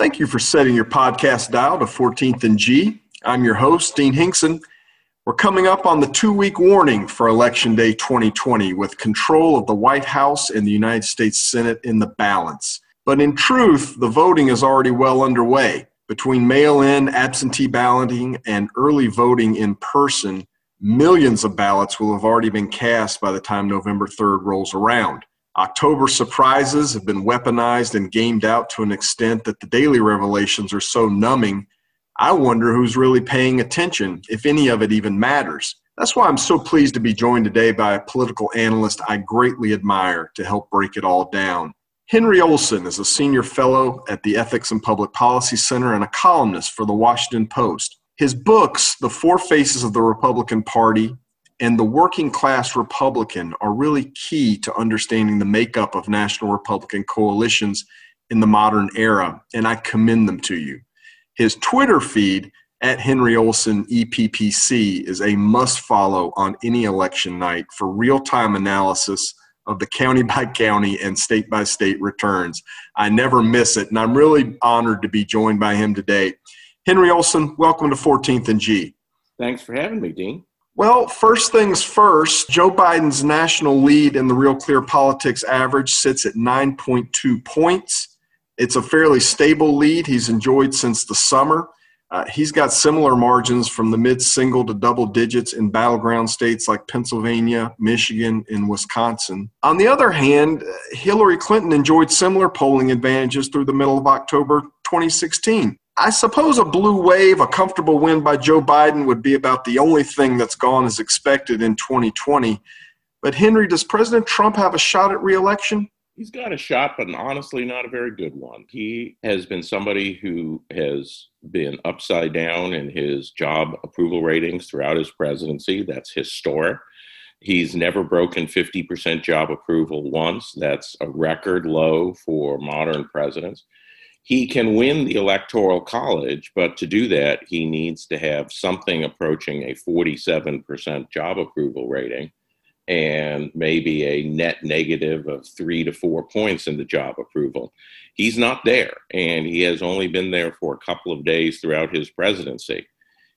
Thank you for setting your podcast dial to 14th and G. I'm your host, Dean Hinkson. We're coming up on the two week warning for Election Day 2020 with control of the White House and the United States Senate in the balance. But in truth, the voting is already well underway. Between mail in, absentee balloting, and early voting in person, millions of ballots will have already been cast by the time November 3rd rolls around. October surprises have been weaponized and gamed out to an extent that the daily revelations are so numbing. I wonder who's really paying attention, if any of it even matters. That's why I'm so pleased to be joined today by a political analyst I greatly admire to help break it all down. Henry Olsen is a senior fellow at the Ethics and Public Policy Center and a columnist for the Washington Post. His books, The Four Faces of the Republican Party and the working class Republican are really key to understanding the makeup of national Republican coalitions in the modern era, and I commend them to you. His Twitter feed at Henry Olsen EPPC is a must follow on any election night for real time analysis of the county by county and state by state returns. I never miss it, and I'm really honored to be joined by him today. Henry Olsen, welcome to 14th and G. Thanks for having me, Dean. Well, first things first, Joe Biden's national lead in the Real Clear Politics average sits at 9.2 points. It's a fairly stable lead he's enjoyed since the summer. Uh, he's got similar margins from the mid single to double digits in battleground states like Pennsylvania, Michigan, and Wisconsin. On the other hand, Hillary Clinton enjoyed similar polling advantages through the middle of October 2016. I suppose a blue wave, a comfortable win by Joe Biden would be about the only thing that's gone as expected in 2020. But Henry, does President Trump have a shot at reelection? He's got a shot, but honestly, not a very good one. He has been somebody who has been upside down in his job approval ratings throughout his presidency. That's historic. He's never broken 50% job approval once. That's a record low for modern presidents he can win the electoral college, but to do that, he needs to have something approaching a 47% job approval rating and maybe a net negative of three to four points in the job approval. He's not there, and he has only been there for a couple of days throughout his presidency.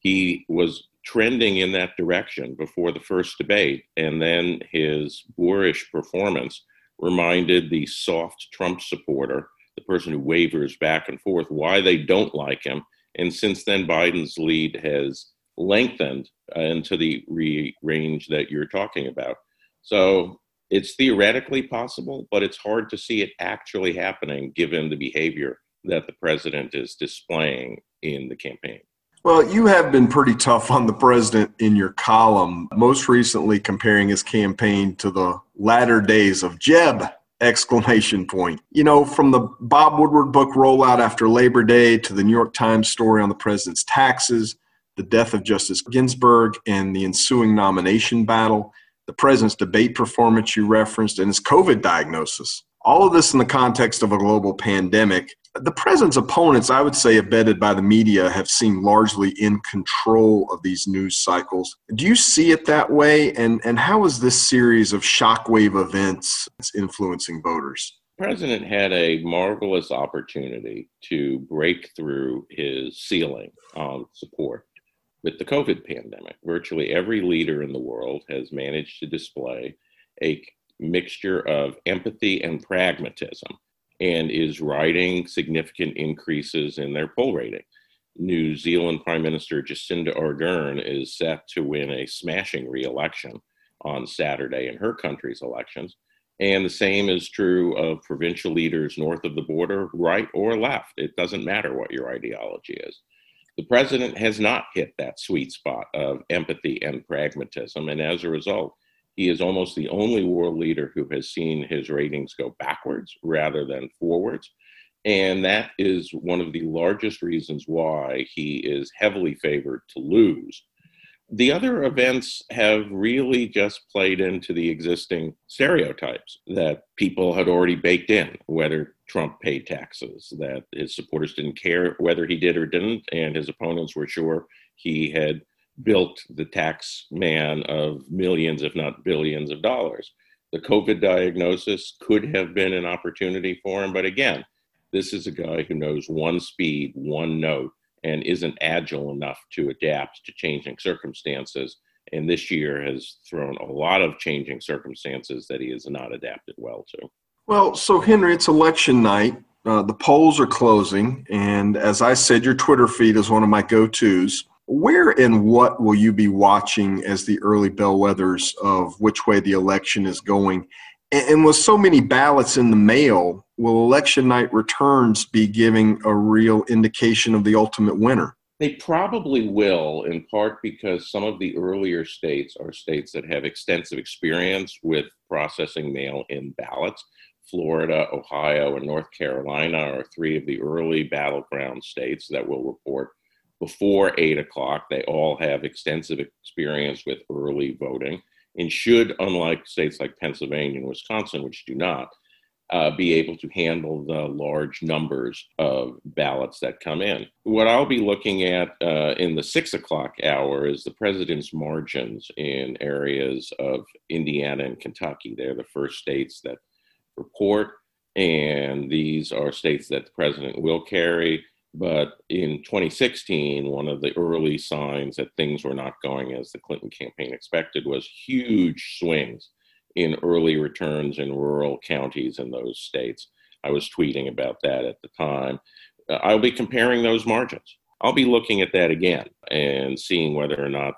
He was trending in that direction before the first debate, and then his boorish performance reminded the soft Trump supporter the person who wavers back and forth, why they don't like him. And since then, Biden's lead has lengthened uh, into the re- range that you're talking about. So it's theoretically possible, but it's hard to see it actually happening given the behavior that the president is displaying in the campaign. Well, you have been pretty tough on the president in your column, most recently comparing his campaign to the latter days of Jeb exclamation point. You know, from the Bob Woodward book rollout after Labor Day to the New York Times story on the president's taxes, the death of Justice Ginsburg, and the ensuing nomination battle, the president's debate performance you referenced, and his COVID diagnosis. All of this in the context of a global pandemic the president's opponents, I would say, abetted by the media, have seemed largely in control of these news cycles. Do you see it that way? And, and how is this series of shockwave events influencing voters? The president had a marvelous opportunity to break through his ceiling on support with the COVID pandemic. Virtually every leader in the world has managed to display a mixture of empathy and pragmatism and is riding significant increases in their poll rating. New Zealand Prime Minister Jacinda Ardern is set to win a smashing re-election on Saturday in her country's elections. And the same is true of provincial leaders north of the border, right or left. It doesn't matter what your ideology is. The president has not hit that sweet spot of empathy and pragmatism. And as a result, he is almost the only world leader who has seen his ratings go backwards rather than forwards. And that is one of the largest reasons why he is heavily favored to lose. The other events have really just played into the existing stereotypes that people had already baked in, whether Trump paid taxes, that his supporters didn't care whether he did or didn't, and his opponents were sure he had built the tax man of millions, if not billions, of dollars. The COVID diagnosis could have been an opportunity for him, but again, This is a guy who knows one speed, one note, and isn't agile enough to adapt to changing circumstances. And this year has thrown a lot of changing circumstances that he has not adapted well to. Well, so Henry, it's election night. Uh, the polls are closing. And as I said, your Twitter feed is one of my go tos. Where and what will you be watching as the early bellwethers of which way the election is going? And with so many ballots in the mail, will election night returns be giving a real indication of the ultimate winner? They probably will, in part because some of the earlier states are states that have extensive experience with processing mail in ballots. Florida, Ohio, and North Carolina are three of the early battleground states that will report before 8 o'clock. They all have extensive experience with early voting and should, unlike states like Pennsylvania and Wisconsin, which do not, uh, be able to handle the large numbers of ballots that come in. What I'll be looking at uh, in the six o'clock hour is the president's margins in areas of Indiana and Kentucky. They're the first states that report, and these are states that the president will carry. But in 2016, one of the early signs that things were not going as the Clinton campaign expected was huge swings in early returns in rural counties in those states. I was tweeting about that at the time. Uh, I'll be comparing those margins. I'll be looking at that again and seeing whether or not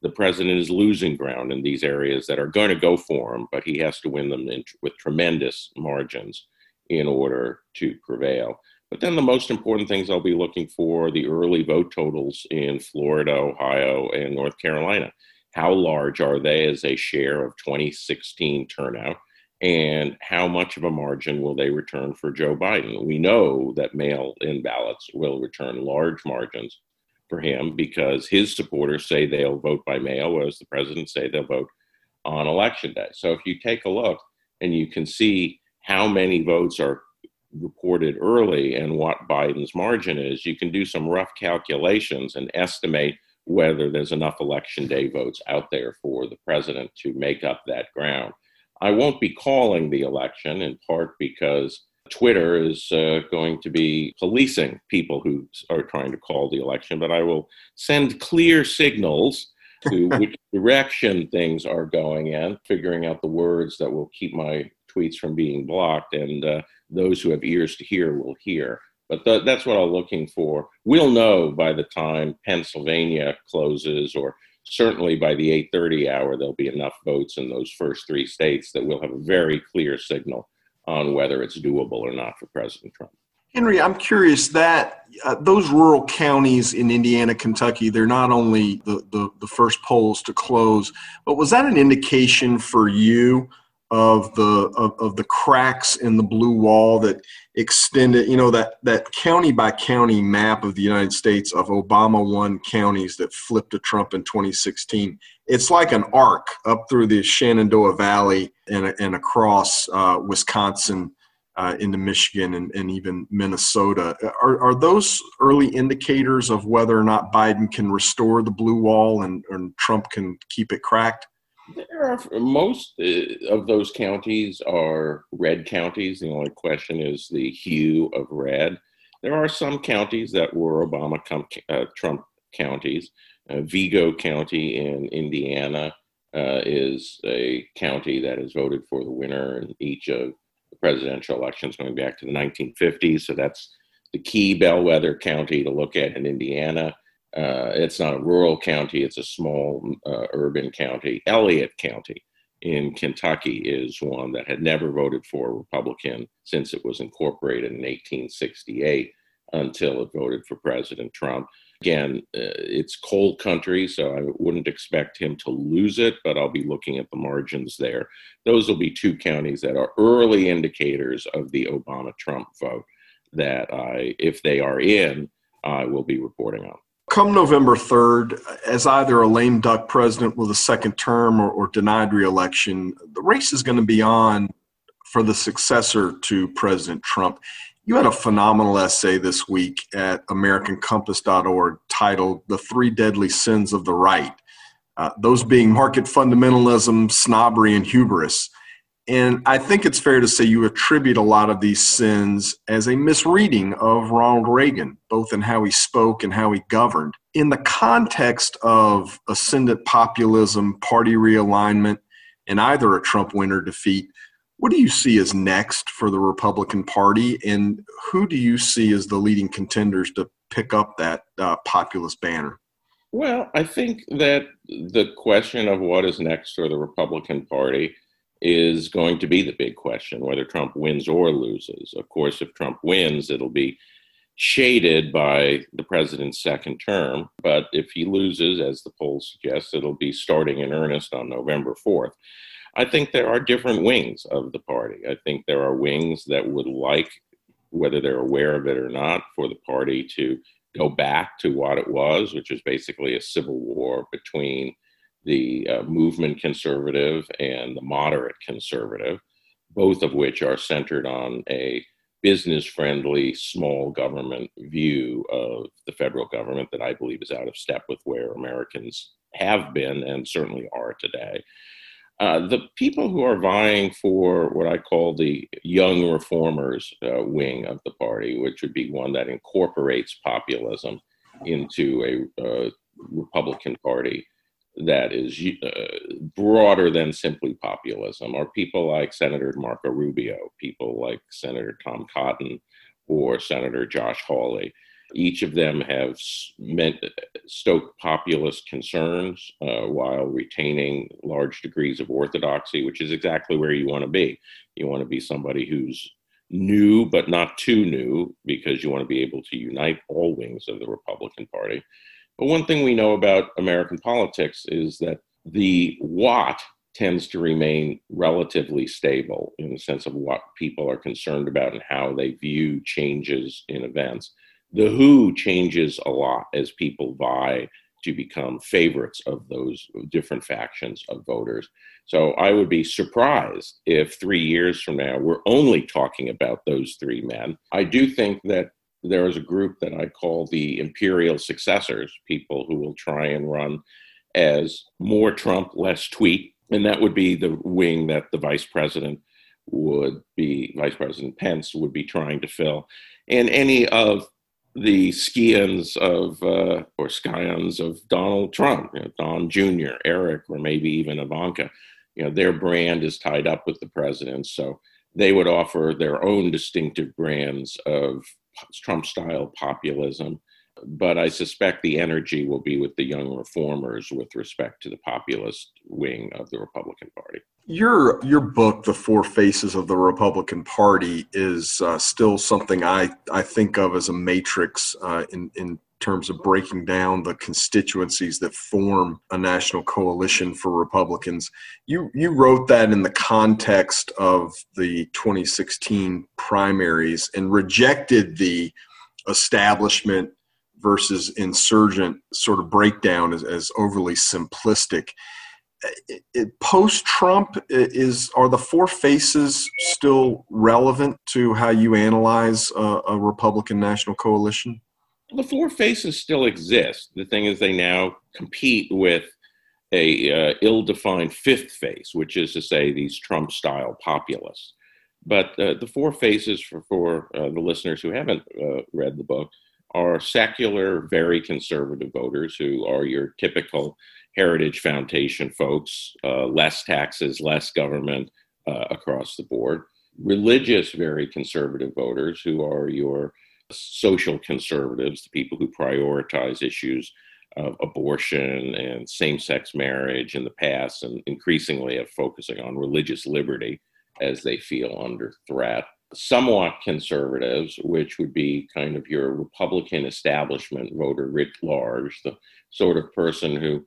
the president is losing ground in these areas that are going to go for him, but he has to win them in, with tremendous margins in order to prevail. But then the most important things I'll be looking for the early vote totals in Florida, Ohio, and North Carolina. How large are they as a share of 2016 turnout? And how much of a margin will they return for Joe Biden? We know that mail in ballots will return large margins for him because his supporters say they'll vote by mail, whereas the president say they'll vote on election day. So if you take a look and you can see how many votes are reported early and what Biden's margin is, you can do some rough calculations and estimate whether there's enough election day votes out there for the president to make up that ground. I won't be calling the election in part because Twitter is uh, going to be policing people who are trying to call the election, but I will send clear signals to which direction things are going in, figuring out the words that will keep my tweets from being blocked, and uh, those who have ears to hear will hear. But th- that's what I'm looking for. We'll know by the time Pennsylvania closes, or certainly by the 8:30 hour, there'll be enough votes in those first three states that we'll have a very clear signal on whether it's doable or not for President Trump. Henry, I'm curious that uh, those rural counties in Indiana, Kentucky, they're not only the, the, the first polls to close, but was that an indication for you of the of, of the cracks in the blue wall that extended you know that that county by county map of the united states of obama won counties that flipped to trump in 2016 it's like an arc up through the shenandoah valley and, and across uh, wisconsin uh, into michigan and, and even minnesota. Are, are those early indicators of whether or not biden can restore the blue wall and, and trump can keep it cracked there are most uh, of those counties are red counties. The only question is the hue of red. There are some counties that were Obama uh, Trump counties. Uh, Vigo County in Indiana uh, is a county that has voted for the winner in each of the presidential elections going back to the 1950s. So that's the key bellwether county to look at in Indiana. Uh, it's not a rural county, it's a small uh, urban county. Elliott County in Kentucky is one that had never voted for a Republican since it was incorporated in 1868 until it voted for President Trump. Again, uh, it's coal country, so I wouldn't expect him to lose it, but I'll be looking at the margins there. Those will be two counties that are early indicators of the Obama Trump vote that I, if they are in, I will be reporting on come November 3rd, as either a lame duck president with a second term or, or denied reelection, the race is going to be on for the successor to President Trump. You had a phenomenal essay this week at AmericanCompass.org titled The Three Deadly Sins of the Right, uh, those being market fundamentalism, snobbery, and hubris. And I think it's fair to say you attribute a lot of these sins as a misreading of Ronald Reagan, both in how he spoke and how he governed. In the context of ascendant populism, party realignment, and either a Trump win or defeat, what do you see as next for the Republican Party, and who do you see as the leading contenders to pick up that uh, populist banner? Well, I think that the question of what is next for the Republican Party is going to be the big question, whether Trump wins or loses. Of course, if Trump wins, it'll be shaded by the president's second term. But if he loses, as the polls suggest, it'll be starting in earnest on November 4th. I think there are different wings of the party. I think there are wings that would like, whether they're aware of it or not, for the party to go back to what it was, which is basically a civil war between the uh, movement conservative and the moderate conservative, both of which are centered on a business friendly small government view of the federal government that I believe is out of step with where Americans have been and certainly are today. Uh, the people who are vying for what I call the young reformers uh, wing of the party, which would be one that incorporates populism into a uh, Republican Party that is uh, broader than simply populism, are people like Senator Marco Rubio, people like Senator Tom Cotton, or Senator Josh Hawley each of them have meant stoked populist concerns uh, while retaining large degrees of orthodoxy, which is exactly where you want to be. You want to be somebody who's new but not too new because you want to be able to unite all wings of the Republican Party. But one thing we know about American politics is that the what tends to remain relatively stable in the sense of what people are concerned about and how they view changes in events. The Who changes a lot as people vie to become favorites of those different factions of voters. So I would be surprised if three years from now we're only talking about those three men. I do think that there is a group that I call the imperial successors, people who will try and run as more Trump, less tweet. And that would be the wing that the vice president would be, Vice President Pence would be trying to fill. And any of the skians of uh, or scions of Donald Trump, you know, Don Jr., Eric, or maybe even Ivanka. You know, their brand is tied up with the president, so they would offer their own distinctive brands of Trump-style populism. But I suspect the energy will be with the young reformers with respect to the populist wing of the Republican Party. Your your book, The Four Faces of the Republican Party, is uh, still something I, I think of as a matrix uh, in in terms of breaking down the constituencies that form a national coalition for Republicans. You you wrote that in the context of the 2016 primaries and rejected the establishment versus insurgent sort of breakdown as, as overly simplistic post Trump is are the four faces still relevant to how you analyze a, a, Republican national coalition? The four faces still exist. The thing is, they now compete with a uh, ill-defined fifth face, which is to say these Trump-style populists. But uh, the four faces for, for uh, the listeners who haven't uh, read the book are secular, very conservative voters who are your typical Heritage Foundation folks, uh, less taxes, less government uh, across the board. Religious, very conservative voters who are your social conservatives, the people who prioritize issues of abortion and same sex marriage in the past, and increasingly are focusing on religious liberty as they feel under threat. Somewhat conservatives, which would be kind of your Republican establishment voter writ large, the sort of person who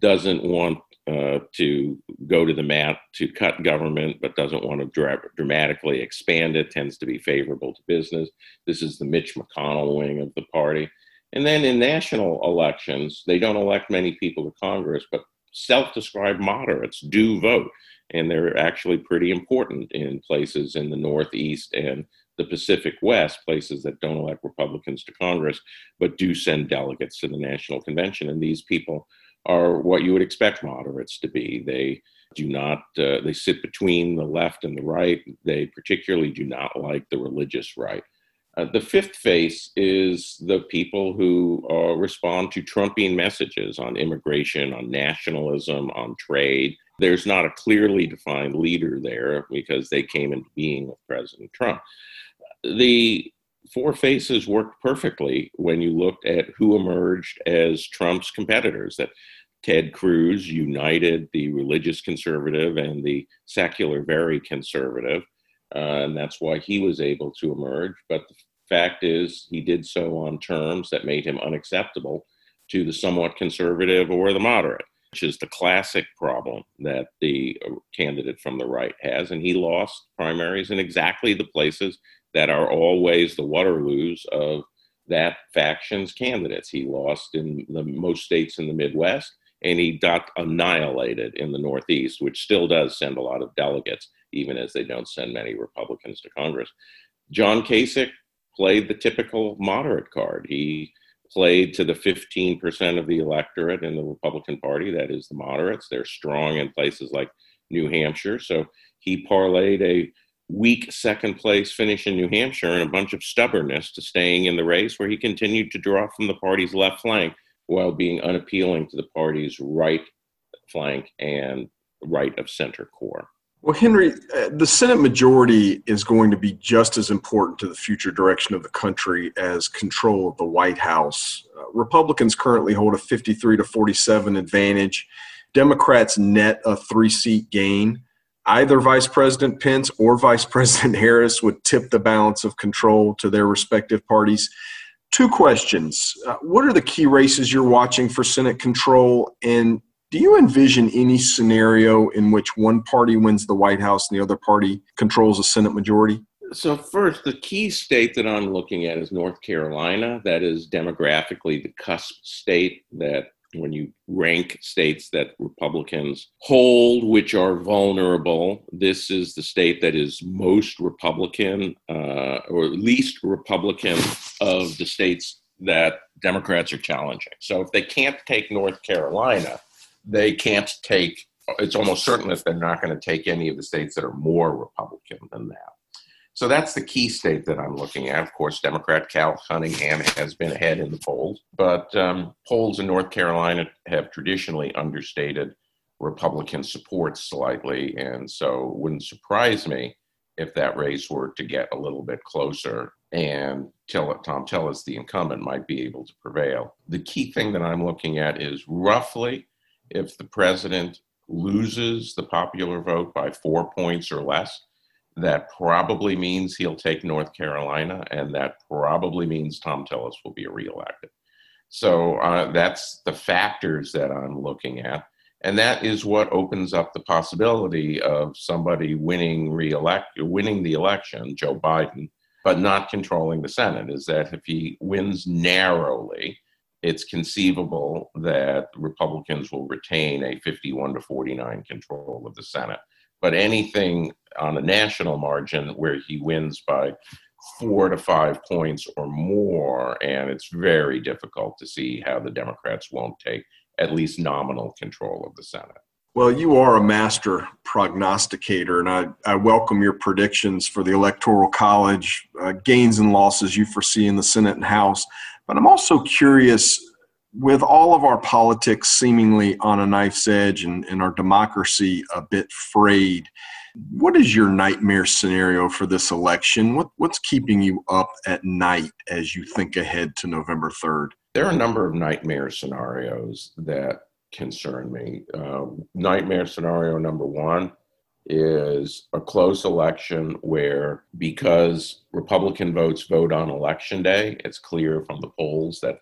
doesn't want uh, to go to the mat to cut government, but doesn't want to dra- dramatically expand it, tends to be favorable to business. This is the Mitch McConnell wing of the party. And then in national elections, they don't elect many people to Congress, but self described moderates do vote. And they're actually pretty important in places in the Northeast and the Pacific West, places that don't elect Republicans to Congress, but do send delegates to the National Convention. And these people are what you would expect moderates to be. They do not, uh, they sit between the left and the right. They particularly do not like the religious right. Uh, the fifth face is the people who uh, respond to Trumpian messages on immigration, on nationalism, on trade. There's not a clearly defined leader there because they came into being with President Trump. The four faces worked perfectly when you looked at who emerged as Trump's competitors. That Ted Cruz united the religious conservative and the secular very conservative. Uh, and that's why he was able to emerge. But the fact is, he did so on terms that made him unacceptable to the somewhat conservative or the moderate, which is the classic problem that the uh, candidate from the right has. And he lost primaries in exactly the places that are always the Waterloos of that faction's candidates. He lost in the most states in the Midwest, and he got annihilated in the Northeast, which still does send a lot of delegates, even as they don't send many Republicans to Congress. John Kasich played the typical moderate card. He played to the 15% of the electorate in the Republican Party, that is the moderates. They're strong in places like New Hampshire. So he parlayed a weak second place finish in New Hampshire and a bunch of stubbornness to staying in the race, where he continued to draw from the party's left flank while being unappealing to the party's right flank and right of center core. Well, Henry, uh, the Senate majority is going to be just as important to the future direction of the country as control of the White House. Uh, Republicans currently hold a 53 to 47 advantage. Democrats net a three seat gain either Vice President Pence or Vice President Harris would tip the balance of control to their respective parties. Two questions. Uh, what are the key races you're watching for Senate control? And do you envision any scenario in which one party wins the White House and the other party controls a Senate majority? So, first, the key state that I'm looking at is North Carolina. That is demographically the cusp state that when you rank states that Republicans hold, which are vulnerable, this is the state that is most Republican uh, or least Republican of the states that Democrats are challenging. So if they can't take North Carolina, they can't take, it's almost certain that they're not going to take any of the states that are more Republican than that. So that's the key state that I'm looking at. Of course, Democrat Cal Cunningham has been ahead in the polls, but um, polls in North Carolina have traditionally understated Republican support slightly, and so it wouldn't surprise me if that race were to get a little bit closer and Thom Tillis, the incumbent, might be able to prevail. The key thing that I'm looking at is roughly if the president loses the popular vote by four points or less, that probably means he'll take North Carolina, and that probably means Thom Tillis will be reelected. So uh, that's the factors that I'm looking at. And that is what opens up the possibility of somebody winning reelect winning the election, Joe Biden, but not controlling the Senate. Is that if he wins narrowly, it's conceivable that Republicans will retain a 51 to 49 control of the Senate. But anything on a national margin where he wins by four to five points or more, and it's very difficult to see how the Democrats won't take at least nominal control of the Senate. Well, you are a master prognosticator, and I, I welcome your predictions for the Electoral College, uh, gains and losses you foresee in the Senate and House. But I'm also curious with all of our politics seemingly on a knife's edge and, and our democracy a bit frayed, what is your nightmare scenario for this election? What, what's keeping you up at night as you think ahead to November 3rd? There are a number of nightmare scenarios that concern me. Uh, nightmare scenario number one is a close election where, because Republican votes vote on election day, it's clear from the polls that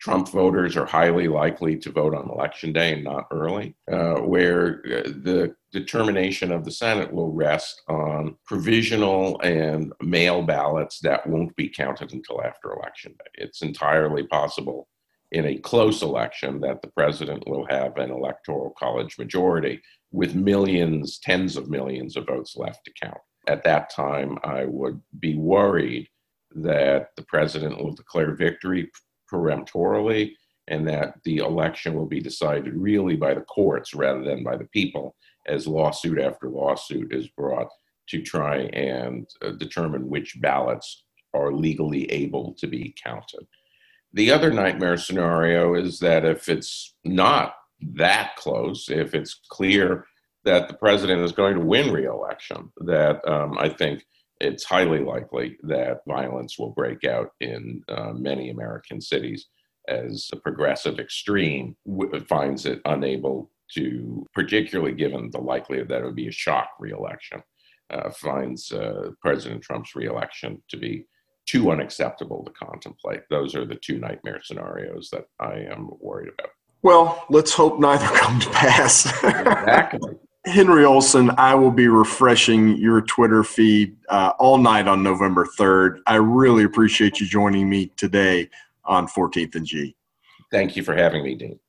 Trump voters are highly likely to vote on election day and not early, uh, where uh, the determination of the Senate will rest on provisional and mail ballots that won't be counted until after election day. It's entirely possible in a close election that the president will have an electoral college majority with millions, tens of millions of votes left to count. At that time, I would be worried that the president will declare victory peremptorily and that the election will be decided really by the courts rather than by the people, as lawsuit after lawsuit is brought to try and uh, determine which ballots are legally able to be counted. The other nightmare scenario is that if it's not that close, if it's clear that the president is going to win re-election, that um, I think it's highly likely that violence will break out in uh, many American cities as the progressive extreme w- finds it unable to, particularly given the likelihood that it would be a shock reelection, uh, finds uh, President Trump's reelection to be too unacceptable to contemplate. Those are the two nightmare scenarios that I am worried about. Well, let's hope neither come to pass. exactly. Henry Olsen, I will be refreshing your Twitter feed uh, all night on November 3rd. I really appreciate you joining me today on 14th and G. Thank you for having me, Dean.